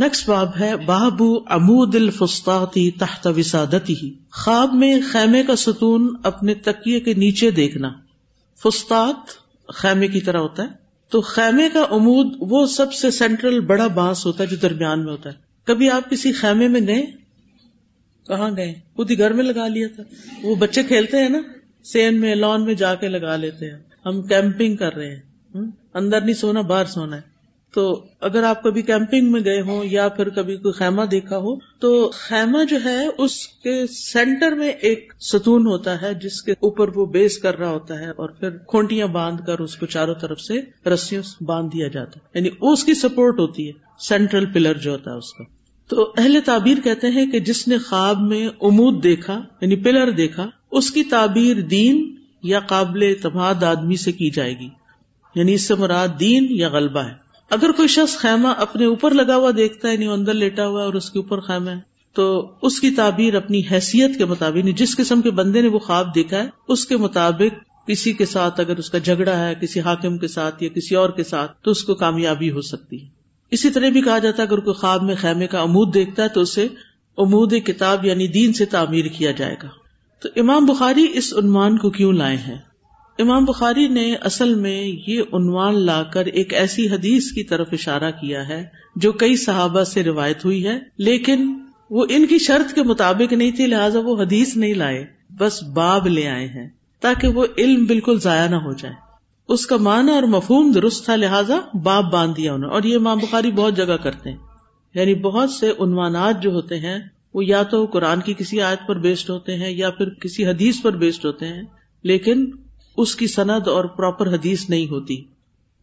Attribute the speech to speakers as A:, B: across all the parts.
A: Next باب ہے بابو امود الفسطاطی تحت وسادتی خواب میں خیمے کا ستون اپنے تکیے کے نیچے دیکھنا۔ فستاد خیمے کی طرح ہوتا ہے۔ تو خیمے کا امود وہ سب سے سینٹرل بڑا بانس ہوتا ہے جو درمیان میں ہوتا ہے۔ کبھی آپ کسی خیمے میں گئے؟ کہاں گئے؟ خود ہی گھر میں لگا لیا تھا۔ وہ بچے کھیلتے ہیں نا، سین میں، لان میں جا کے لگا لیتے ہیں۔ ہم کیمپنگ کر رہے ہیں۔ اندر نہیں سونا، باہر سونا ہے۔ تو اگر آپ کبھی کیمپنگ میں گئے ہوں یا پھر کبھی کوئی خیمہ دیکھا ہو، تو خیمہ جو ہے، اس کے سینٹر میں ایک ستون ہوتا ہے، جس کے اوپر وہ بیس کر رہا ہوتا ہے اور پھر کھونٹیاں باندھ کر اس کو چاروں طرف سے رسیوں باندھ دیا جاتا ہے۔ یعنی اس کی سپورٹ ہوتی ہے سینٹرل پلر جو ہوتا ہے اس کا۔ تو اہل تعبیر کہتے ہیں کہ جس نے خواب میں امود دیکھا یعنی پلر دیکھا، اس کی تعبیر دین یا قابل اعتماد آدمی سے کی جائے گی۔ یعنی اس سے مراد دین یا غلبہ ہے۔ اگر کوئی شخص خیمہ اپنے اوپر لگا ہوا دیکھتا ہے یعنی نہیں اندر لیٹا ہوا اور اس کے اوپر خیمہ ہے، تو اس کی تعبیر اپنی حیثیت کے مطابق یعنی جس قسم کے بندے نے وہ خواب دیکھا ہے، اس کے مطابق کسی کے ساتھ اگر اس کا جھگڑا ہے، کسی حاکم کے ساتھ یا کسی اور کے ساتھ، تو اس کو کامیابی ہو سکتی ہے۔ اسی طرح بھی کہا جاتا ہے، اگر کوئی خواب میں خیمے کا امود دیکھتا ہے، تو اسے امود کتاب یعنی دین سے تعمیر کیا جائے گا۔ تو امام بخاری اس عنوان کو کیوں لائے ہیں؟ امام بخاری نے اصل میں یہ عنوان لا کر ایک ایسی حدیث کی طرف اشارہ کیا ہے جو کئی صحابہ سے روایت ہوئی ہے، لیکن وہ ان کی شرط کے مطابق نہیں تھی، لہٰذا وہ حدیث نہیں لائے، بس باب لے آئے ہیں تاکہ وہ علم بالکل ضائع نہ ہو جائے۔ اس کا معنی اور مفہوم درست تھا، لہٰذا باب باندھ دیا انہوں نے۔ اور یہ امام بخاری بہت جگہ کرتے ہیں۔ یعنی بہت سے عنوانات جو ہوتے ہیں، وہ یا تو قرآن کی کسی آیت پر بیسڈ ہوتے ہیں یا پھر کسی حدیث پر بیسڈ ہوتے ہیں، لیکن اس کی سند اور پراپر حدیث نہیں ہوتی۔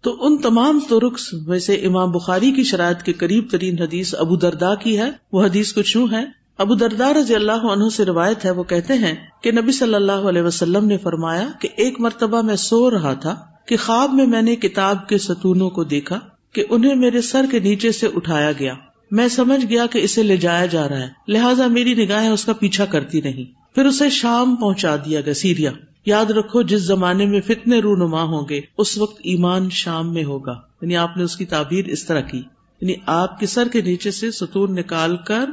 A: تو ان تمام ترکس میں سے امام بخاری کی شرائط کے قریب ترین حدیث ابو دردا کی ہے۔ وہ حدیث کچھ یوں ہے۔ ابو دردا رضی اللہ عنہ سے روایت ہے، وہ کہتے ہیں کہ نبی صلی اللہ علیہ وسلم نے فرمایا کہ ایک مرتبہ میں سو رہا تھا کہ خواب میں میں نے کتاب کے ستونوں کو دیکھا کہ انہیں میرے سر کے نیچے سے اٹھایا گیا۔ میں سمجھ گیا کہ اسے لے جایا جا رہا ہے، لہٰذا میری نگاہیں اس کا پیچھا کرتی نہیں پھر اسے شام پہنچا دیا گیا، سیریا۔ یاد رکھو جس زمانے میں فتنے رونما ہوں گے، اس وقت ایمان شام میں ہوگا۔ یعنی آپ نے اس کی تعبیر اس طرح کی۔ یعنی آپ کے سر کے نیچے سے ستون نکال کر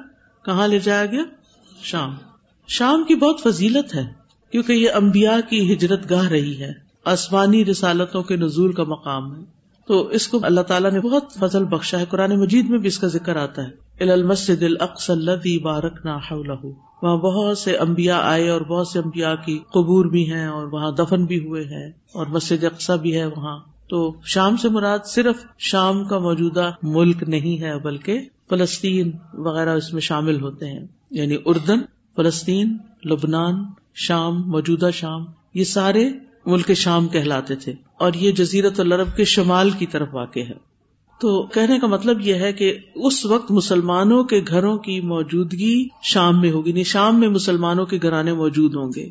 A: کہاں لے جایا گیا؟ شام۔ شام کی بہت فضیلت ہے، کیونکہ یہ امبیا کی ہجرت گاہ رہی ہے۔ آسمانی رسالتوں کے نزول کا مقام ہے۔ تو اس کو اللہ تعالیٰ نے بہت فضل بخشا ہے۔ قرآن مجید میں بھی اس کا ذکر آتا ہے۔ المسد القص الذي بارکنا حوله۔ وہاں بہت سے امبیا آئے اور بہت سے امبیا کی قبور بھی ہیں اور وہاں دفن بھی ہوئے ہیں اور مسجد اقسا بھی ہے وہاں۔ تو شام سے مراد صرف شام کا موجودہ ملک نہیں ہے، بلکہ فلسطین وغیرہ اس میں شامل ہوتے ہیں۔ یعنی اردن، فلسطین، لبنان، شام، موجودہ شام، یہ سارے ملک شام کہلاتے تھے اور یہ جزیرت العرب کے شمال کی طرف واقع ہے۔ تو کہنے کا مطلب یہ ہے کہ اس وقت مسلمانوں کے گھروں کی موجودگی شام میں ہوگی نہیں شام میں مسلمانوں کے گھرانے موجود ہوں گے۔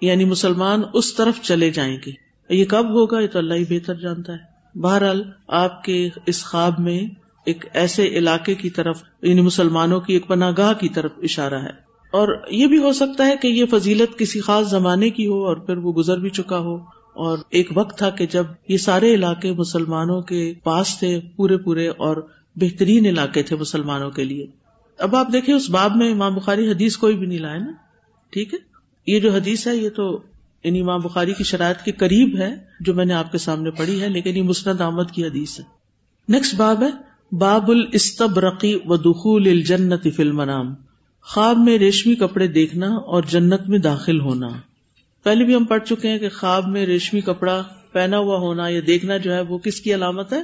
A: یعنی مسلمان اس طرف چلے جائیں گے۔ یہ کب ہوگا؟ یہ تو اللہ ہی بہتر جانتا ہے۔ بہرحال آپ کے اس خواب میں ایک ایسے علاقے کی طرف یعنی مسلمانوں کی ایک پناہ گاہ کی طرف اشارہ ہے۔ اور یہ بھی ہو سکتا ہے کہ یہ فضیلت کسی خاص زمانے کی ہو اور پھر وہ گزر بھی چکا ہو اور ایک وقت تھا کہ جب یہ سارے علاقے مسلمانوں کے پاس تھے، پورے پورے اور بہترین علاقے تھے مسلمانوں کے لیے۔ اب آپ دیکھیں، اس باب میں امام بخاری حدیث کوئی بھی نہیں لائے نا۔ ٹھیک ہے؟ یہ جو حدیث ہے، یہ تو ان امام بخاری کی شرائط کے قریب ہے، جو میں نے آپ کے سامنے پڑھی ہے، لیکن یہ مسند احمد کی حدیث ہے۔ نیکسٹ باب ہے، باب الاستبرقی و دخول الجنت فی المنام۔ خواب میں ریشمی کپڑے دیکھنا اور جنت میں داخل ہونا۔ پہلے بھی ہم پڑھ چکے ہیں کہ خواب میں ریشمی کپڑا پہنا ہوا ہونا یا دیکھنا جو ہے وہ کس کی علامت ہے؟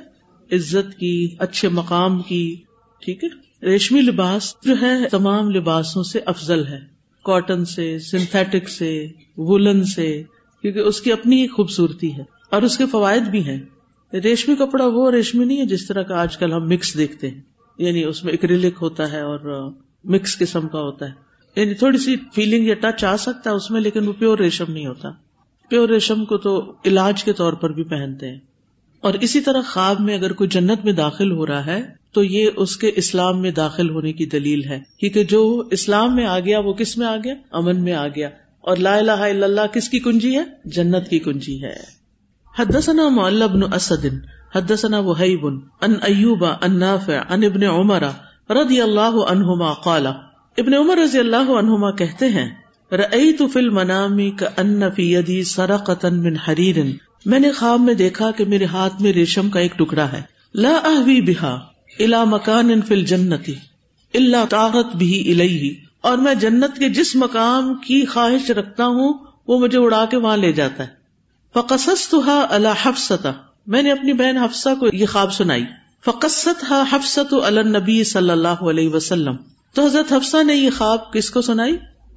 A: عزت کی، اچھے مقام کی۔ ٹھیک ہے؟ ریشمی لباس جو ہے تمام لباسوں سے افضل ہے۔ کاٹن سے سنتھیٹک سے وولن سے، کیونکہ اس کی اپنی خوبصورتی ہے اور اس کے فوائد بھی ہیں۔ ریشمی کپڑا وہ ریشمی نہیں ہے جس طرح کا آج کل ہم مکس دیکھتے ہیں۔ یعنی اس میں ایکریلک ہوتا ہے اور مکس قسم کا ہوتا ہے۔ یعنی تھوڑی سی فیلنگ یا ٹچ آ سکتا ہے اس میں، لیکن وہ پیور ریشم نہیں ہوتا۔ پیور ریشم کو تو علاج کے طور پر بھی پہنتے ہیں۔ اور اسی طرح خواب میں اگر کوئی جنت میں داخل ہو رہا ہے، تو یہ اس کے اسلام میں داخل ہونے کی دلیل ہے۔ کیونکہ جو اسلام میں آ گیا، وہ کس میں آ گیا؟ امن میں آ گیا۔ اور لا الہ الا اللہ کس کی کنجی ہے؟ جنت کی کنجی ہے۔ حدثنا معلب بن اسد، حدثنا وحیب ان ایوبا ان نافع ان ابن عمرہ رضی اللہ عنہما قال، ابن عمر رضی اللہ عنہما کہتے ہیں، رأیت فی المنامی کا ان فی یدی سرقتا من حریر، میں نے خواب میں دیکھا کہ میرے ہاتھ میں ریشم کا ایک ٹکڑا ہے، لا اہوی بہا الا مکان فی الجنتی الا طاقت بھی الیہ، اور میں جنت کے جس مقام کی خواہش رکھتا ہوں، وہ مجھے اڑا کے وہاں لے جاتا ہے۔ فقصت اللہ حفصتا میں نے اپنی بہن حفصہ کو یہ خواب سنائی۔ فقصت ہا حفصت النبی صلی اللہ علیہ وسلم۔ تو حضرت حفصہ نے یہ خواب کس کو سنائی؟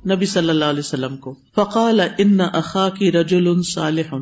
A: نبی صلی اللہ علیہ وسلم کو۔ فقال، ان اخا کی رجول صالح۔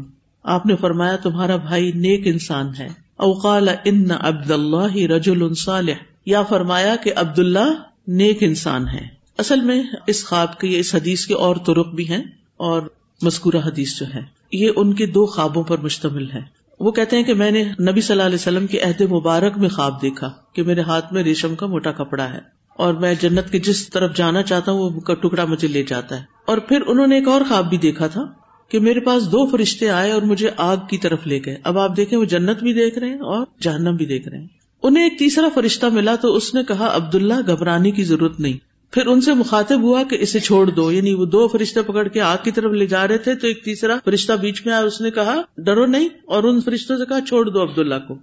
A: آپ نے فرمایا، تمہارا بھائی نیک انسان ہے۔ اوقال ان عبد اللہ رجول صالح۔ یا فرمایا کہ عبد اللہ نیک انسان ہے۔ اصل میں اس خواب کے اس حدیث کے اور ترک بھی ہیں اور مذکورہ حدیث جو ہے یہ ان کے دو خوابوں پر مشتمل ہے وہ کہتے ہیں کہ میں نے نبی صلی اللہ علیہ وسلم کے عہد مبارک میں خواب دیکھا کہ میرے ہاتھ میں ریشم کا موٹا کپڑا ہے اور میں جنت کے جس طرف جانا چاہتا ہوں وہ ٹکڑا مجھے لے جاتا ہے۔ اور پھر انہوں نے ایک اور خواب بھی دیکھا تھا کہ میرے پاس دو فرشتے آئے اور مجھے آگ کی طرف لے گئے۔ اب آپ دیکھیں وہ جنت بھی دیکھ رہے ہیں اور جہنم بھی دیکھ رہے ہیں۔ انہیں ایک تیسرا فرشتہ ملا تو اس نے کہا عبد اللہ گھبرانے کی ضرورت نہیں۔ پھر ان سے مخاطب ہوا کہ اسے چھوڑ دو یعنی وہ دو فرشتے پکڑ کے آگ کی طرف لے جا رہے تھے، تو ایک تیسرا فرشتہ بیچ میں آیا، اس نے کہا، ڈرو نہیں، اور ان فرشتوں سے کہا، چھوڑ دو عبد اللہ کو۔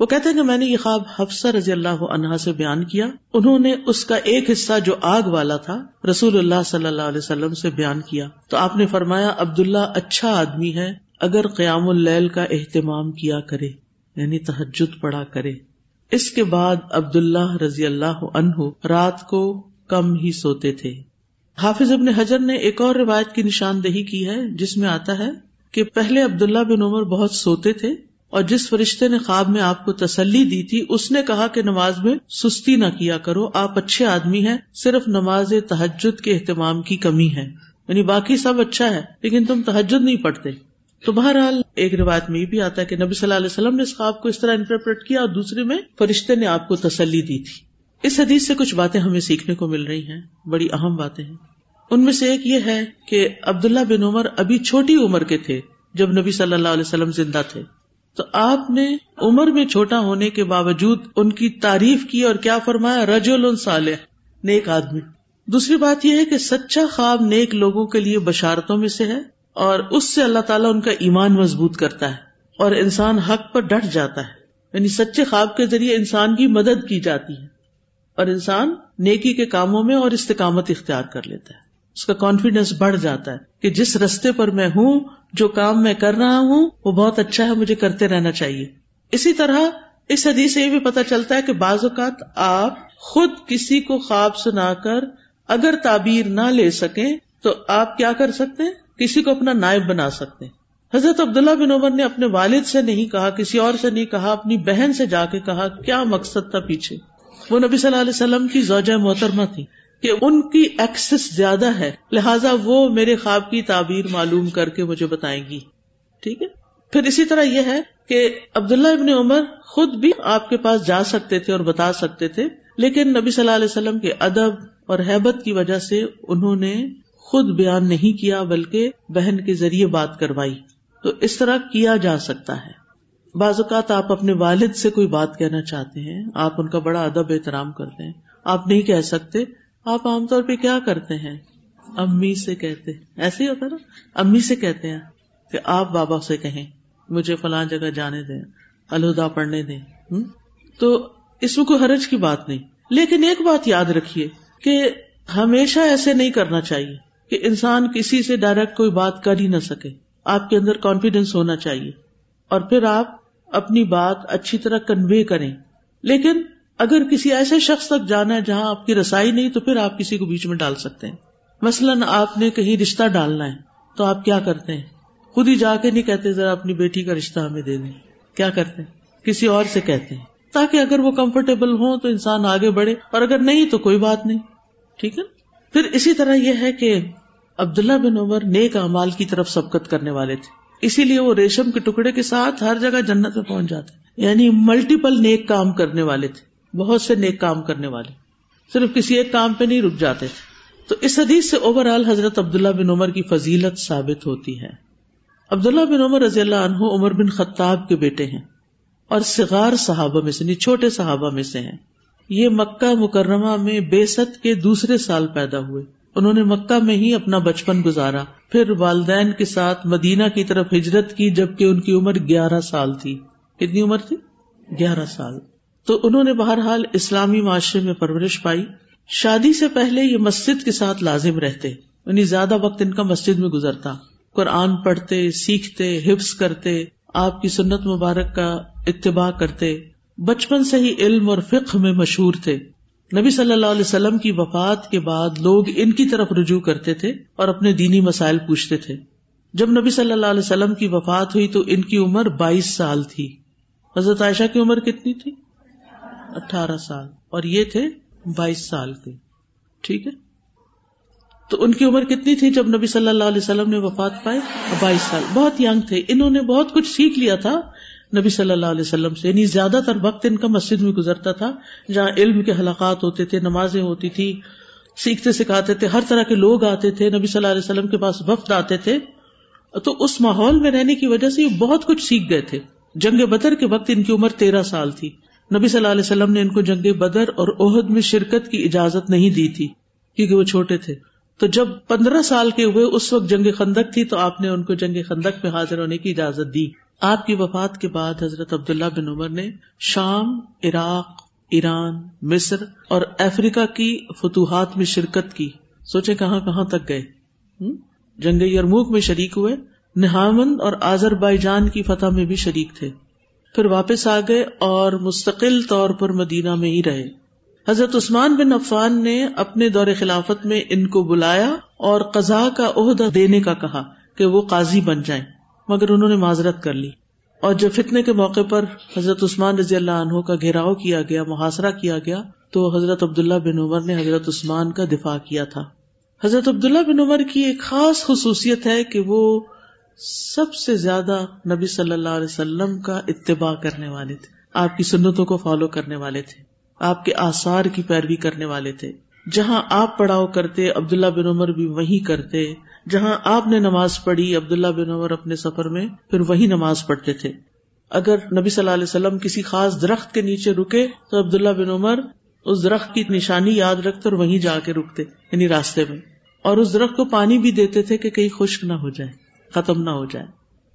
A: وہ کہتے ہیں کہ میں نے یہ خواب حفصہ رضی اللہ عنہا سے بیان کیا۔ انہوں نے اس کا ایک حصہ جو آگ والا تھا، رسول اللہ صلی اللہ علیہ وسلم سے بیان کیا۔ تو آپ نے فرمایا عبد اللہ اچھا آدمی ہے، اگر قیام اللیل کا اہتمام کیا کرے یعنی تحجد پڑا کرے۔ اس کے بعد عبد اللہ رضی اللہ عنہ رات کو کم ہی سوتے تھے۔ حافظ ابن حجر نے ایک اور روایت کی نشاندہی کی ہے، جس میں آتا ہے کہ پہلے عبداللہ بن عمر بہت سوتے تھے اور جس فرشتے نے خواب میں آپ کو تسلی دی تھی، اس نے کہا کہ نماز میں سستی نہ کیا کرو، آپ اچھے آدمی ہیں، صرف نماز تحجد کے اہتمام کی کمی ہے۔ یعنی باقی سب اچھا ہے، لیکن تم تحجد نہیں پڑھتے۔ تو بہرحال ایک روایت میں یہ بھی آتا ہے کہ نبی صلی اللہ علیہ وسلم نے اس خواب کو اس طرح انٹرپریٹ کیا اور دوسرے میں فرشتے نے آپ کو تسلی دی تھی۔ اس حدیث سے کچھ باتیں ہمیں سیکھنے کو مل رہی ہیں، بڑی اہم باتیں ہیں۔ ان میں سے ایک یہ ہے کہ عبداللہ بن عمر ابھی چھوٹی عمر کے تھے، جب نبی صلی اللہ علیہ وسلم زندہ تھے۔ تو آپ نے عمر میں چھوٹا ہونے کے باوجود ان کی تعریف کی اور کیا فرمایا؟ رجول صالح، نیک آدمی۔ دوسری بات یہ ہے کہ سچا خواب نیک لوگوں کے لیے بشارتوں میں سے ہے اور اس سے اللہ تعالیٰ ان کا ایمان مضبوط کرتا ہے اور انسان حق پر ڈٹ جاتا ہے۔ یعنی سچے خواب کے ذریعے انسان کی مدد کی جاتی ہے۔ اور انسان نیکی کے کاموں میں اور استقامت اختیار کر لیتا ہے۔ اس کا کانفیڈینس بڑھ جاتا ہے کہ جس رستے پر میں ہوں، جو کام میں کر رہا ہوں، وہ بہت اچھا ہے، مجھے کرتے رہنا چاہیے۔ اسی طرح اس حدیث سے یہ بھی پتا چلتا ہے کہ بعض اوقات آپ خود کسی کو خواب سنا کر اگر تعبیر نہ لے سکیں، تو آپ کیا کر سکتے ہیں؟ کسی کو اپنا نائب بنا سکتے ہیں۔ حضرت عبداللہ بن عمر نے اپنے والد سے نہیں کہا، کسی اور سے نہیں کہا، اپنی بہن سے جا کے کہا، کیا مقصد تھا پیچھے؟ وہ نبی صلی اللہ علیہ وسلم کی زوجہ محترمہ تھی کہ ان کی ایکسس زیادہ ہے۔ لہٰذا وہ میرے خواب کی تعبیر معلوم کر کے مجھے بتائیں گی۔ ٹھیک ہے؟ پھر اسی طرح یہ ہے کہ عبداللہ ابن عمر خود بھی آپ کے پاس جا سکتے تھے اور بتا سکتے تھے، لیکن نبی صلی اللہ علیہ وسلم کے ادب اور حیبت کی وجہ سے انہوں نے خود بیان نہیں کیا، بلکہ بہن کے ذریعے بات کروائی۔ تو اس طرح کیا جا سکتا ہے؟ بعض اوقات آپ اپنے والد سے کوئی بات کہنا چاہتے ہیں، آپ ان کا بڑا ادب احترام کرتے ہیں۔ آپ نہیں کہہ سکتے، آپ عام طور پہ کیا کرتے ہیں؟ امی سے کہتے ایسے ہی ہوتا نا، امی سے کہتے ہیں کہ آپ بابا سے کہیں، مجھے فلاں جگہ جانے دیں الہدا پڑھنے دیں۔ تو اس میں کوئی حرج کی بات نہیں۔ لیکن ایک بات یاد رکھیے کہ ہمیشہ ایسے نہیں کرنا چاہیے کہ انسان کسی سے ڈائریکٹ کوئی بات کر ہی نہ سکے۔ آپ کے اندر کانفیڈینس ہونا چاہیے۔ اور پھر آپ اپنی بات اچھی طرح کنوے کریں۔ لیکن اگر کسی ایسے شخص تک جانا ہے جہاں آپ کی رسائی نہیں، تو پھر آپ کسی کو بیچ میں ڈال سکتے ہیں۔ مثلاً آپ نے کہیں رشتہ ڈالنا ہے، تو آپ کیا کرتے ہیں؟ خود ہی جا کے نہیں کہتے، ذرا اپنی بیٹی کا رشتہ ہمیں دے دیں۔ کیا کرتے ہیں؟ کسی اور سے کہتے ہیں۔ تاکہ اگر وہ کمفرٹیبل ہو تو انسان آگے بڑھے، اور اگر نہیں تو کوئی بات نہیں۔ ٹھیک ہے؟ پھر اسی طرح یہ ہے کہ عبداللہ بن عمر نیک امال کی طرف سبقت کرنے والے تھے۔ اسی لیے وہ ریشم کے ٹکڑے کے ساتھ ہر جگہ جنت میں پہنچ جاتے یعنی ملٹیپل نیک کام کرنے والے تھے۔ بہت سے نیک کام کرنے والے۔ صرف کسی ایک کام پہ نہیں رک جاتے۔ تھے تو اس حدیث سے اوور آل حضرت عبداللہ بن عمر کی فضیلت ثابت ہوتی ہے۔ عبداللہ بن عمر رضی اللہ عنہ عمر بن خطاب کے بیٹے ہیں اور سگار صحابہ میں سے نہیں، چھوٹے صحابہ میں سے ہیں۔ یہ مکہ مکرمہ میں بے ست کے دوسرے سال پیدا ہوئے۔ انہوں نے مکہ میں ہی اپنا بچپن گزارا۔ پھر والدین کے ساتھ مدینہ کی طرف ہجرت کی، جبکہ ان کی عمر گیارہ سال تھی۔ کتنی عمر تھی؟ گیارہ سال۔ تو انہوں نے بہرحال اسلامی معاشرے میں پرورش پائی۔ شادی سے پہلے یہ مسجد کے ساتھ لازم رہتے۔ یعنی زیادہ وقت ان کا مسجد میں گزرتا۔ قرآن پڑھتے، سیکھتے، حفظ کرتے، آپ کی سنت مبارک کا اتباع کرتے۔ بچپن سے ہی علم اور فقہ میں مشہور تھے۔ نبی صلی اللہ علیہ وسلم کی وفات کے بعد لوگ ان کی طرف رجوع کرتے تھے اور اپنے دینی مسائل پوچھتے تھے۔ جب نبی صلی اللہ علیہ وسلم کی وفات ہوئی تو ان کی عمر بائیس سال تھی۔ حضرت عائشہ کی عمر کتنی تھی؟ اٹھارہ سال۔ اور یہ تھے بائیس سال کے۔ ٹھیک ہے؟ تو ان کی عمر کتنی تھی جب نبی صلی اللہ علیہ وسلم نے وفات پائے بائیس سال۔ بہت ینگ تھے۔ انہوں نے بہت کچھ سیکھ لیا تھا۔ نبی صلی اللہ علیہ وسلم سے یعنی زیادہ تر وقت ان کا مسجد میں گزرتا تھا، جہاں علم کے حلقات ہوتے تھے، نمازیں ہوتی تھی، سیکھتے سکھاتے تھے، ہر طرح کے لوگ آتے تھے، نبی صلی اللہ علیہ وسلم کے پاس وفد آتے تھے۔ تو اس ماحول میں رہنے کی وجہ سے یہ بہت کچھ سیکھ گئے تھے۔ جنگ بدر کے وقت ان کی عمر تیرہ سال تھی۔ نبی صلی اللہ علیہ وسلم نے ان کو جنگ بدر اور عہد میں شرکت کی اجازت نہیں دی تھی، کیونکہ وہ چھوٹے تھے۔ تو جب پندرہ سال کے ہوئے، اس وقت جنگ خندق تھی، تو آپ نے ان کو جنگ خندق میں حاضر ہونے کی اجازت دی۔ آپ کی وفات کے بعد حضرت عبداللہ بن عمر نے شام، عراق، ایران، مصر اور افریقہ کی فتوحات میں شرکت کی۔ سوچے کہاں کہاں تک گئے؟ جنگ یرموک میں شریک ہوئے۔ نہامند اور آزر بائی جان کی فتح میں بھی شریک تھے۔ پھر واپس آ گئے اور مستقل طور پر مدینہ میں ہی رہے۔ حضرت عثمان بن عفان نے اپنے دور خلافت میں ان کو بلایا اور قزا کا عہدہ دینے کا کہا کہ وہ قاضی بن جائیں۔ مگر انہوں نے معذرت کر لی اور جب فتنے کے موقع پر حضرت عثمان رضی اللہ عنہ کا گھیراؤ کیا گیا، محاصرہ کیا گیا، تو حضرت عبداللہ بن عمر نے حضرت عثمان کا دفاع کیا تھا۔ حضرت عبداللہ بن عمر کی ایک خاص خصوصیت ہے کہ وہ سب سے زیادہ نبی صلی اللہ علیہ وسلم کا اتباع کرنے والے تھے۔ آپ کی سنتوں کو فالو کرنے والے تھے۔ آپ کے آثار کی پیروی کرنے والے تھے۔ جہاں آپ پڑاؤ کرتے، عبداللہ بن عمر بھی وہی کرتے۔ جہاں آپ نے نماز پڑھی، عبداللہ بن عمر اپنے سفر میں پھر وہی نماز پڑھتے تھے۔ اگر نبی صلی اللہ علیہ وسلم کسی خاص درخت کے نیچے رکے، تو عبداللہ بن عمر اس درخت کی نشانی یاد رکھتے اور وہیں جا کے رکتے یعنی راستے میں۔ اور اس درخت کو پانی بھی دیتے تھے کہ کہیں خشک نہ ہو جائے، ختم نہ ہو جائے۔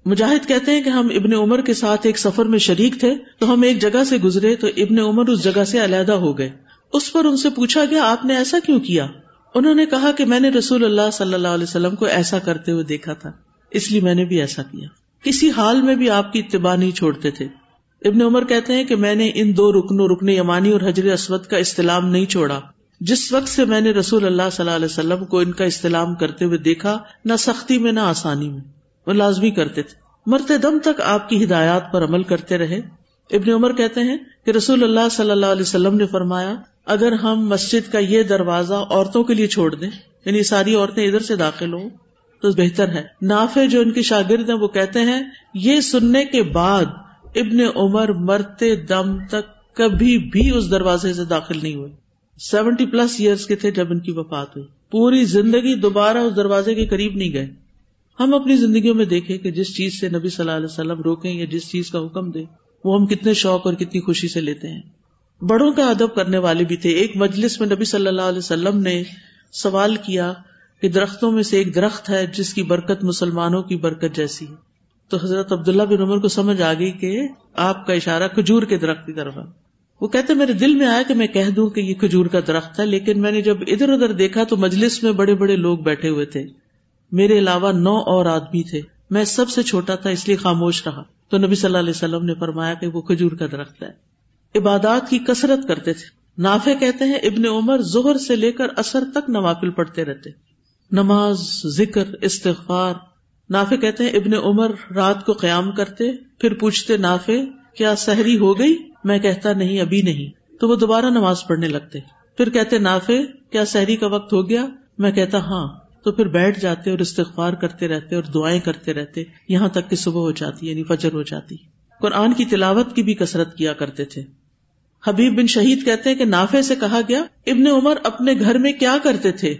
A: مجاہد کہتے ہیں کہ ہم ابن عمر کے ساتھ ایک سفر میں شریک تھے، تو ہم ایک جگہ سے گزرے، تو ابن عمر اس جگہ سے علیحدہ ہو گئے۔ اس پر ان سے پوچھا گیا، آپ نے ایسا کیوں کیا؟ انہوں نے کہا کہ میں نے رسول اللہ صلی اللہ علیہ وسلم کو ایسا کرتے ہوئے دیکھا تھا، اس لیے میں نے بھی ایسا کیا۔ کسی حال میں بھی آپ کی اتباع نہیں چھوڑتے تھے۔ ابن عمر کہتے ہیں کہ میں نے ان دو رکنوں رکن یمانی اور حجر اسود کا استعلام نہیں چھوڑا۔ جس وقت سے میں نے رسول اللہ صلی اللہ علیہ وسلم کو ان کا استعلام کرتے ہوئے دیکھا، نہ سختی میں، نہ آسانی میں۔ وہ لازمی کرتے تھے۔ مرتے دم تک آپ کی ہدایات پر عمل کرتے رہے۔ ابن عمر کہتے ہیں کہ رسول اللہ صلی اللہ علیہ وسلم نے فرمایا اگر ہم مسجد کا یہ دروازہ عورتوں کے لیے چھوڑ دیں یعنی ساری عورتیں ادھر سے داخل ہوں، تو بہتر ہے۔ نافے جو ان کے شاگرد ہیں، وہ کہتے ہیں، یہ سننے کے بعد ابن عمر مرتے دم تک کبھی بھی اس دروازے سے داخل نہیں ہوئے۔ سیونٹی پلس ایئرس کے تھے جب ان کی وفات ہوئی۔ پوری زندگی دوبارہ اس دروازے کے قریب نہیں گئے۔ ہم اپنی زندگیوں میں دیکھیں کہ جس چیز سے نبی صلی اللہ علیہ وسلم روکیں یا جس چیز کا حکم دے وہ ہم کتنے شوق اور کتنی خوشی سے لیتے ہیں۔ بڑوں کا ادب کرنے والے بھی تھے۔ ایک مجلس میں نبی صلی اللہ علیہ وسلم نے سوال کیا کہ درختوں میں سے ایک درخت ہے جس کی برکت مسلمانوں کی برکت جیسی۔ ہے تو حضرت عبداللہ بن عمر کو سمجھ آ گئی کہ آپ کا اشارہ کھجور کے درخت کی طرف ہے۔ وہ کہتے میرے دل میں آیا کہ میں کہہ دوں کہ یہ کھجور کا درخت ہے، لیکن میں نے جب ادھر ادھر دیکھا تو مجلس میں بڑے بڑے لوگ بیٹھے ہوئے تھے۔ میرے علاوہ نو اور آدمی تھے۔ میں سب سے چھوٹا تھا، اس لیے خاموش رہا۔ تو نبی صلی اللہ علیہ وسلم نے فرمایا کہ وہ کھجور کا درخت ہے۔ عبادات کی کثرت کرتے تھے۔ نافے کہتے ہیں، ابن عمر زہر سے لے کر اثر تک نوافل پڑھتے رہتے۔ نماز، ذکر، استغفار۔ نافے کہتے ہیں، ابن عمر رات کو قیام کرتے، پھر پوچھتے نافے کیا سحری ہو گئی؟ میں کہتا، نہیں، ابھی نہیں۔ تو وہ دوبارہ نماز پڑھنے لگتے۔ پھر کہتے نافے کیا سحری کا وقت ہو گیا؟ میں کہتا ہاں۔ تو پھر بیٹھ جاتے اور استغفار کرتے رہتے اور دعائیں کرتے رہتے۔ یہاں تک کہ صبح ہو جاتی یعنی فجر ہو جاتی۔ قرآن کی تلاوت کی بھی کثرت کیا کرتے تھے۔ حبیب بن شہید کہتے ہیں کہ نافے سے کہا گیا، ابن عمر اپنے گھر میں کیا کرتے تھے؟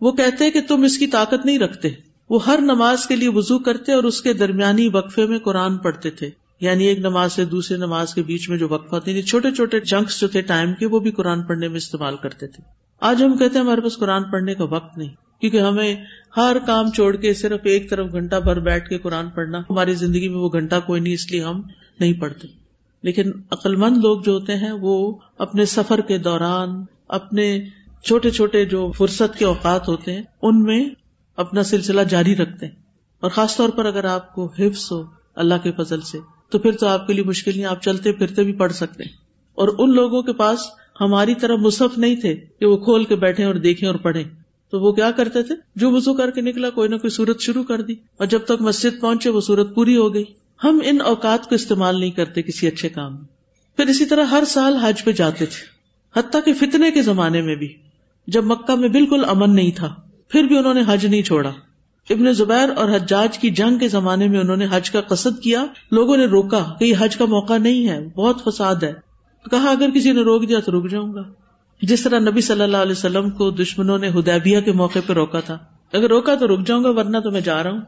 A: وہ کہتے کہ تم اس کی طاقت نہیں رکھتے۔ وہ ہر نماز کے لیے وزو کرتے اور اس کے درمیانی وقفے میں قرآن پڑھتے تھے۔ یعنی ایک نماز سے دوسری نماز کے بیچ میں جو وقفہ تھے یعنی چھوٹے چھوٹے چنکس جو تھے ٹائم کے، وہ بھی قرآن پڑھنے میں استعمال کرتے تھے۔ آج ہم کہتے ہیں ہمارے پاس قرآن پڑھنے کا وقت نہیں، کیونکہ ہمیں ہر کام چھوڑ کے صرف ایک طرف گھنٹہ بھر بیٹھ کے قرآن پڑھنا، ہماری زندگی میں وہ گھنٹہ کوئی نہیں، اس لیے ہم نہیں پڑھتے۔ لیکن عقلمند لوگ جو ہوتے ہیں، وہ اپنے سفر کے دوران، اپنے چھوٹے چھوٹے جو فرصت کے اوقات ہوتے ہیں، ان میں اپنا سلسلہ جاری رکھتے ہیں۔ اور خاص طور پر اگر آپ کو حفظ ہو اللہ کے فضل سے، تو پھر تو آپ کے لیے مشکل نہیں، آپ چلتے پھرتے بھی پڑھ سکتے ہیں۔ اور ان لوگوں کے پاس ہماری طرح مصحف نہیں تھے کہ وہ کھول کے بیٹھے اور دیکھیں اور پڑھیں۔ تو وہ کیا کرتے تھے؟ جو وزو کر کے نکلا، کوئی نہ کوئی صورت شروع کر دی۔ اور جب تک مسجد پہنچے، وہ صورت پوری ہو گئی۔ ہم ان اوقات کو استعمال نہیں کرتے کسی اچھے کام میں۔ پھر اسی طرح ہر سال حج پہ جاتے تھے۔ حتیٰ کہ فتنے کے زمانے میں بھی۔ جب مکہ میں بالکل امن نہیں تھا، پھر بھی انہوں نے حج نہیں چھوڑا۔ ابن زبیر اور حجاج کی جنگ کے زمانے میں انہوں نے حج کا قصد کیا۔ لوگوں نے روکا کہ یہ حج کا موقع نہیں ہے، بہت فساد ہے۔ کہا، اگر کسی نے روک دیا تو رک جاؤں گا۔ جس طرح نبی صلی اللہ علیہ وسلم کو دشمنوں نے ہدیبیہ کے موقع پہ روکا تھا۔ اگر روکا تو رک جاؤں گا، ورنہ تو میں جا رہا ہوں۔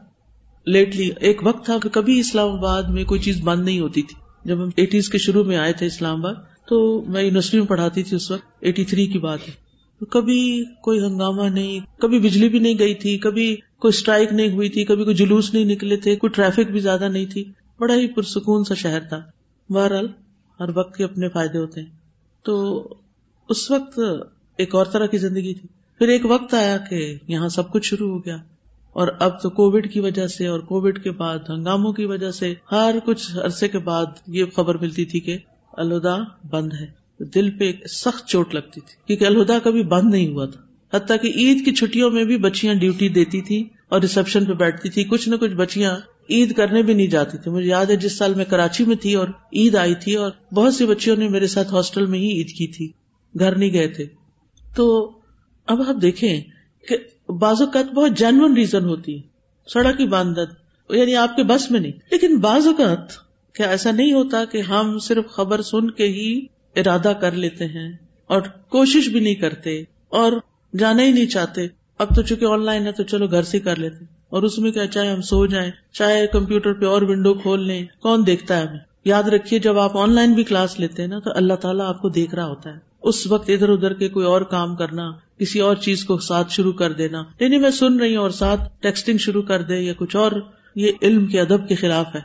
A: لیٹلی ایک وقت تھا کہ کبھی اسلام آباد میں کوئی چیز بند نہیں ہوتی تھی۔ جب ہم ایٹیز کے شروع میں آئے تھے اسلام آباد، تو میں یونیورسٹی میں پڑھاتی تھی اس وقت۔ ایٹی تھری کی بات ہے۔ تو کبھی کوئی ہنگامہ نہیں، کبھی بجلی بھی نہیں گئی تھی، کبھی کوئی اسٹرائک نہیں ہوئی تھی، کبھی کوئی جلوس نہیں نکلے تھے، کوئی ٹریفک بھی زیادہ نہیں تھی۔ بڑا ہی پرسکون سا شہر تھا۔ بہرحال، ہر وقت کے اپنے فائدے ہوتے ہیں۔ تو اس وقت ایک اور طرح کی زندگی تھی۔ پھر ایک وقت آیا کہ یہاں سب کچھ شروع ہو گیا۔ اور اب تو کووڈ کی وجہ سے اور کووڈ کے بعد ہنگاموں کی وجہ سے ہر کچھ عرصے کے بعد یہ خبر ملتی تھی کہ الہدا بند ہے۔ دل پہ ایک سخت چوٹ لگتی تھی کیونکہ الہدا کبھی بند نہیں ہوا تھا۔ حتیٰ کہ عید کی چھٹیوں میں بھی بچیاں ڈیوٹی دیتی تھی اور ریسپشن پہ بیٹھتی تھی کچھ نہ کچھ بچیاں عید کرنے بھی نہیں جاتی تھی مجھے یاد ہے جس سال میں کراچی میں تھی اور عید آئی تھی اور بہت سی بچیوں نے میرے ساتھ ہاسٹل میں ہی عید کی تھی۔ گھر نہیں گئے تھے۔ تو اب آپ دیکھیں کہ بعض اوقات بہت جینون ریزن ہوتی سڑک کی باندت یعنی آپ کے بس میں نہیں۔ لیکن بعض اوقات کیا ایسا نہیں ہوتا کہ ہم صرف خبر سن کے ہی ارادہ کر لیتے ہیں اور کوشش بھی نہیں کرتے اور جانا ہی نہیں چاہتے۔ اب تو چونکہ آن لائن ہے تو چلو گھر سے کر لیتے۔ اور اس میں کیا چاہے ہم سو جائیں، چاہے کمپیوٹر پہ اور ونڈو کھول لیں۔ کون دیکھتا ہے ہمیں؟ یاد رکھیے جب آپ آن لائن بھی کلاس لیتے ہیں نا، تو اللہ تعالیٰ آپ کو دیکھ رہا ہوتا ہے۔ اس وقت ادھر ادھر کے کوئی اور کام کرنا، کسی اور چیز کو ساتھ شروع کر دینا۔ نہیں میں سن رہی ہوں اور ساتھ ٹیکسٹنگ شروع کر دے یا کچھ اور، یہ علم کے ادب کے خلاف ہے۔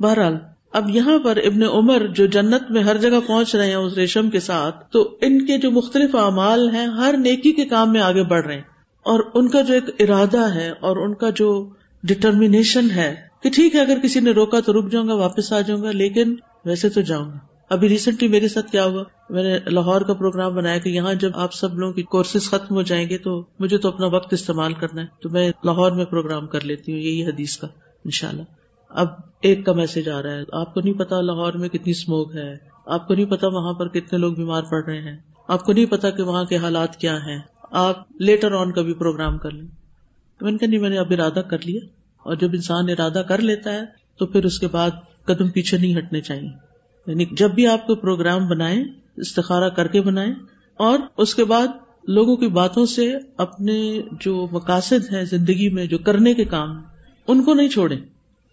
A: بہرحال، اب یہاں پر ابن عمر جو جنت میں ہر جگہ پہنچ رہے ہیں اس ریشم کے ساتھ، تو ان کے جو مختلف اعمال ہیں، ہر نیکی کے کام میں آگے بڑھ رہے ہیں۔ اور ان کا جو ایک ارادہ ہے اور ان کا جو ڈٹرمینیشن ہے کہ ٹھیک ہے، اگر کسی نے روکا تو رک جاؤں گا، واپس آ جاؤں گا، لیکن ویسے تو جاؤں گا۔ ابھی ریسنٹلی میرے ساتھ کیا ہوا؟ میں نے لاہور کا پروگرام بنایا کہ یہاں جب آپ سب لوگوں کی کورسز ختم ہو جائیں گے تو مجھے تو اپنا وقت استعمال کرنا ہے۔ تو میں لاہور میں پروگرام کر لیتی ہوں، یہی حدیث کا ان شاء اللہ اب ایک کا میسج آ رہا ہے۔ آپ کو نہیں پتا لاہور میں کتنی اسموک ہے، آپ کو نہیں پتا وہاں پر کتنے لوگ بیمار پڑ رہے ہیں، آپ کو نہیں پتا کہ وہاں کے حالات کیا ہیں۔ آپ لیٹر آن کا بھی پروگرام کر لیں۔ تو میں نے کہا، نہیں، میں نے اب ارادہ کر لیا۔ اور جب انسان ارادہ کر لیتا ہے، تو پھر اس کے بعد قدم پیچھے نہیں ہٹنے چاہیے۔ یعنی جب بھی آپ کو پروگرام بنائے استخارا کر کے بنائے اور اس کے بعد لوگوں کی باتوں سے اپنے جو مقاصد ہیں زندگی میں، جو کرنے کے کام، ان کو نہیں چھوڑے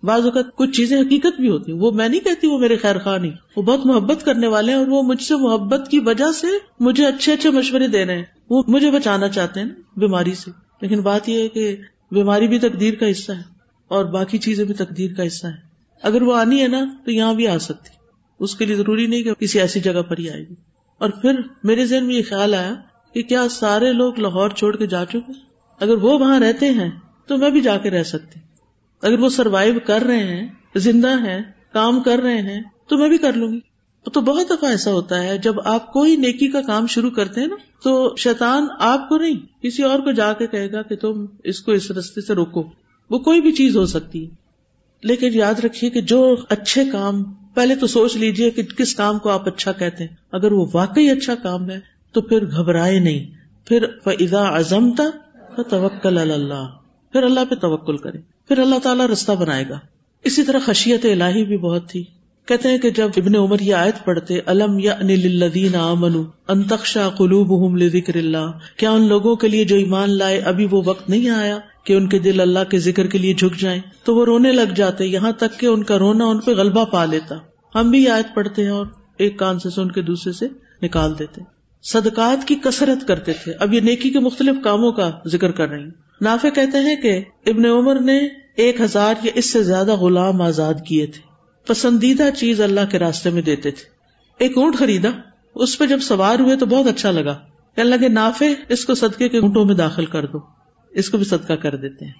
A: بعض اوقات کچھ چیزیں حقیقت بھی ہوتی ہیں۔ وہ میں نہیں کہتی وہ میرے خیر خواہ نہیں، وہ بہت محبت کرنے والے ہیں اور وہ مجھ سے محبت کی وجہ سے مجھے اچھے اچھے مشورے دے رہے ہیں۔ وہ مجھے بچانا چاہتے ہیں بیماری سے۔ لیکن بات یہ ہے کہ بیماری بھی تقدیر کا حصہ ہے اور باقی چیزیں بھی تقدیر کا حصہ ہے اگر وہ آنی ہے نا، تو یہاں بھی آ سکتی۔ اس کے لیے ضروری نہیں کہ کسی ایسی جگہ پر ہی آئے گی۔ اور پھر میرے ذہن میں یہ خیال آیا کہ کیا سارے لوگ لاہور چھوڑ کے جا چکے اگر وہ وہاں رہتے ہیں تو میں بھی جا کے رہ سکتی۔ اگر وہ سروائو کر رہے ہیں، زندہ ہیں، کام کر رہے ہیں، تو میں بھی کر لوں گی۔ تو بہت دفعہ ایسا ہوتا ہے، جب آپ کوئی نیکی کا کام شروع کرتے ہیں نا، تو شیطان آپ کو نہیں، کسی اور کو جا کے کہے گا کہ تم اس کو اس رستے سے روکو۔ وہ کوئی بھی چیز ہو سکتی ہے۔ لیکن یاد رکھیے کہ جو اچھے کام، پہلے تو سوچ لیجیے کہ کس کام کو آپ اچھا کہتے ہیں۔ اگر وہ واقعی اچھا کام ہے، تو پھر گھبرائے نہیں۔ پھر فضا ازم تھا توکل اللہ پھر اللہ پہ توکل کرے پھر اللہ تعالیٰ رستہ بنائے گا۔ اسی طرح خشیت الہی بھی بہت تھی۔ کہتے ہیں کہ جب ابن عمر یہ آیت پڑھتے الم یا انلدین امن انتخشا قلوب ذکر اللہ کیا ان لوگوں کے لیے جو ایمان لائے، ابھی وہ وقت نہیں آیا؟ کہ ان کے دل اللہ کے ذکر کے لیے جھک جائیں تو وہ رونے لگ جاتے، یہاں تک کہ ان کا رونا ان پہ غلبہ پا لیتا۔ ہم بھی آیت پڑھتے ہیں اور ایک کان سے سن کے دوسرے سے نکال دیتے۔ صدقات کی کثرت کرتے تھے۔ اب یہ نیکی کے مختلف کاموں کا ذکر کر رہی نافع کہتے ہیں کہ ابن عمر نے ایک ہزار یا اس سے زیادہ غلام آزاد کیے تھے۔ پسندیدہ چیز اللہ کے راستے میں دیتے تھے۔ ایک اونٹ خریدا۔ اس پہ جب سوار ہوئے تو بہت اچھا لگا۔ کہنے لگے، نافع اس کو صدقے کے اونٹوں میں داخل کر دو۔ اس کو بھی صدقہ کر دیتے ہیں۔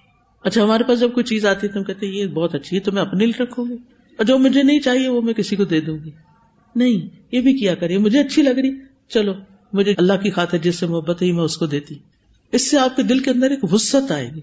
A: اچھا ہمارے پاس جب کوئی چیز آتی ہے تو ہم کہتے ہیں، یہ بہت اچھی ہے، تو میں اپنے لیے رکھوں گی۔ اور جو مجھے نہیں چاہیے وہ میں کسی کو دے دوں گی۔ نہیں، یہ بھی کیا کریے مجھے اچھی لگ رہی۔ چلو، مجھے اللہ کی خاطر جس سے محبت ہے میں اس کو دیتی۔ اس سے آپ کے دل کے اندر ایک وسط آئے گی۔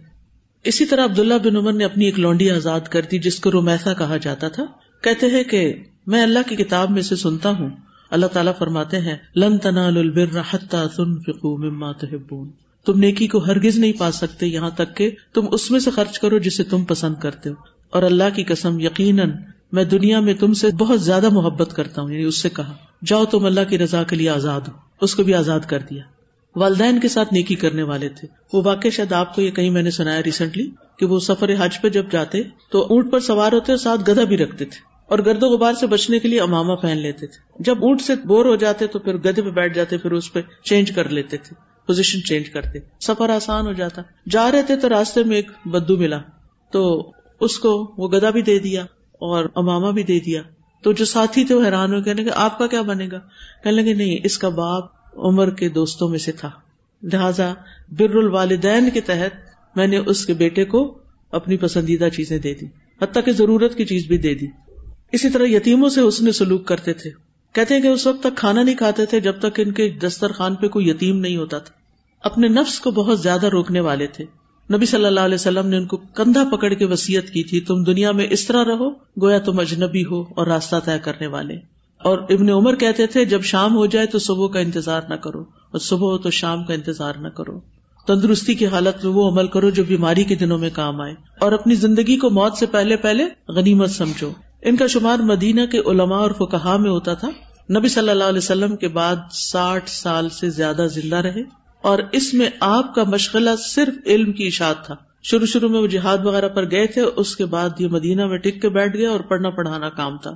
A: اسی طرح عبداللہ بن عمر نے اپنی ایک لونڈی آزاد کر دی، جس کو رومیسا کہا جاتا تھا۔ کہتے ہیں کہ میں اللہ کی کتاب میں سے سنتا ہوں۔ اللہ تعالیٰ فرماتے ہیں، لن تنالوا البر حتى تنفقوا مما تحبون تم نیکی کو ہرگز نہیں پا سکتے یہاں تک کہ تم اس میں سے خرچ کرو جسے تم پسند کرتے ہو۔ اور اللہ کی قسم، یقیناً میں دنیا میں تم سے بہت زیادہ محبت کرتا ہوں یعنی اس سے کہا، جاؤ تم اللہ کی رضا کے لیے آزاد ہو۔ اس کو بھی آزاد کر دیا۔ والدین کے ساتھ نیکی کرنے والے تھے۔ وہ واقع شاید آپ کو یہ کہیں میں نے سنایا ریسنٹلی کہ وہ سفر حج پہ جب جاتے تو اونٹ پر سوار ہوتے اور ساتھ گدھا بھی رکھتے تھے اور گرد و غبار سے بچنے کے لیے اماما پہن لیتے تھے۔ جب اونٹ سے بور ہو جاتے تو پھر گدھے پہ بیٹھ جاتے، پھر اس پہ چینج کر لیتے تھے۔ پوزیشن چینج کرتے۔ سفر آسان ہو جاتا۔ جا رہے تھے تو راستے میں ایک بدو ملا۔ تو اس کو وہ گدا بھی دے دیا اور اماما بھی دے دیا۔ تو جو ساتھی تھے وہ حیران ہو کہنے کہ آپ کا کیا بنے گا؟ کہنے لگے، نہیں، اس کا باپ عمر کے دوستوں میں سے تھا۔ لہذا بر الوالدین کے تحت میں نے اس کے بیٹے کو اپنی پسندیدہ چیزیں دے دی۔ حتیٰ کہ ضرورت کی چیز بھی دے دی۔ اسی طرح یتیموں سے اس نے سلوک کرتے تھے۔ کہتے ہیں کہ اس وقت تک کھانا نہیں کھاتے تھے جب تک ان کے دسترخوان پہ کوئی یتیم نہیں ہوتا تھا۔ اپنے نفس کو بہت زیادہ روکنے والے تھے۔ نبی صلی اللہ علیہ وسلم نے ان کو کندھا پکڑ کے وسیعت کی تھی، تم دنیا میں اس طرح رہو، گویا تم اجنبی ہو اور راستہ طے کرنے والے۔ اور ابن عمر کہتے تھے، جب شام ہو جائے تو صبح کا انتظار نہ کرو، اور صبح ہو تو شام کا انتظار نہ کرو۔ تندرستی کی حالت میں وہ عمل کرو جو بیماری کے دنوں میں کام آئے۔ اور اپنی زندگی کو موت سے پہلے پہلے غنیمت سمجھو۔ ان کا شمار مدینہ کے علماء اور فکہ میں ہوتا تھا۔ نبی صلی اللہ علیہ وسلم کے بعد ساٹھ سال سے زیادہ زندہ رہے اور اس میں آپ کا مشغلہ صرف علم کی اشاعت تھا۔ شروع شروع میں وہ جہاد وغیرہ پر گئے تھے، اس کے بعد یہ مدینہ میں ٹک کے بیٹھ گیا اور پڑھنا پڑھانا کام تھا۔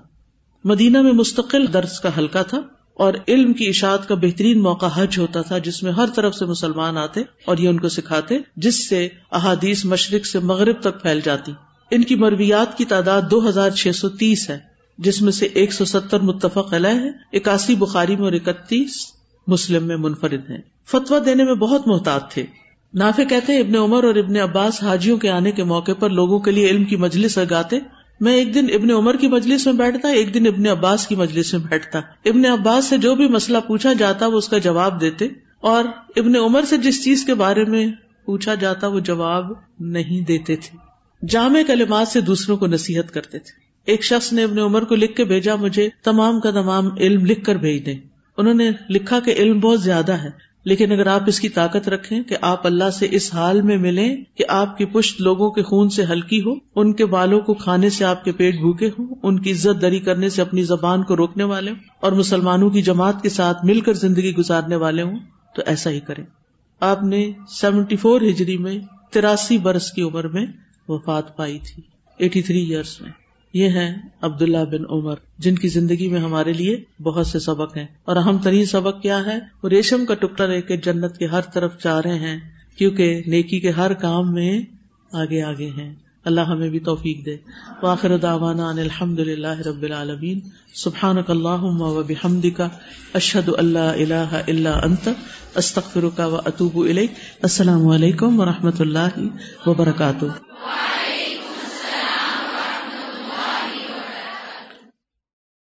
A: مدینہ میں مستقل درس کا حلقہ تھا اور علم کی اشاعت کا بہترین موقع حج ہوتا تھا، جس میں ہر طرف سے مسلمان آتے اور یہ ان کو سکھاتے، جس سے احادیث مشرق سے مغرب تک پھیل جاتی۔ ان کی مرویات کی تعداد دو ہزار چھ سو تیس ہے، جس میں سے ایک سو ستر متفق علیہ ہے اکاسی بخاری میں اور اکتیس مسلم میں منفرد ہیں۔ فتوا دینے میں بہت محتاط تھے۔ نافع کہتے ابن عمر اور ابن عباس حاجیوں کے آنے کے موقع پر لوگوں کے لیے علم کی مجلس لگاتے، میں ایک دن ابن عمر کی مجلس میں بیٹھتا، ایک دن ابن عباس کی مجلس میں بیٹھتا۔ ابن عباس سے جو بھی مسئلہ پوچھا جاتا، وہ اس کا جواب دیتے۔ اور ابن عمر سے جس چیز کے بارے میں پوچھا جاتا، وہ جواب نہیں دیتے تھے۔ جامع کلمات سے دوسروں کو نصیحت کرتے تھے۔ ایک شخص نے ابن عمر کو لکھ کے بھیجا، مجھے تمام کا تمام علم لکھ کر بھیج دیں۔ انہوں نے لکھا کہ علم بہت زیادہ ہے، لیکن اگر آپ اس کی طاقت رکھیں کہ آپ اللہ سے اس حال میں ملیں کہ آپ کی پشت لوگوں کے خون سے ہلکی ہو، ان کے بالوں کو کھانے سے آپ کے پیٹ بھوکے ہوں، ان کی عزت دری کرنے سے اپنی زبان کو روکنے والے ہوں اور مسلمانوں کی جماعت کے ساتھ مل کر زندگی گزارنے والے ہوں، تو ایسا ہی کریں۔ آپ نے سیونٹی فور ہجری میں تراسی برس کی عمر میں وفات پائی تھی۔ ایٹی تھری ایئرس میں۔ یہ ہیں عبداللہ بن عمر، جن کی زندگی میں ہمارے لیے بہت سے سبق ہیں۔ اور اہم ترین سبق کیا ہے؟ وہ ریشم کا ٹکڑا لے کے جنت کے ہر طرف جا رہے ہیں، کیونکہ نیکی کے ہر کام میں آگے آگے ہیں۔ اللہ ہمیں بھی توفیق دے۔ واخر دعوانا ان الحمد للہ رب العالمین۔ سبحانک اللہم و بحمد اشہد اللہ الہ الا انت استخر و اتوب اطوب السلام علیکم و رحمت اللہ وبرکاتہ۔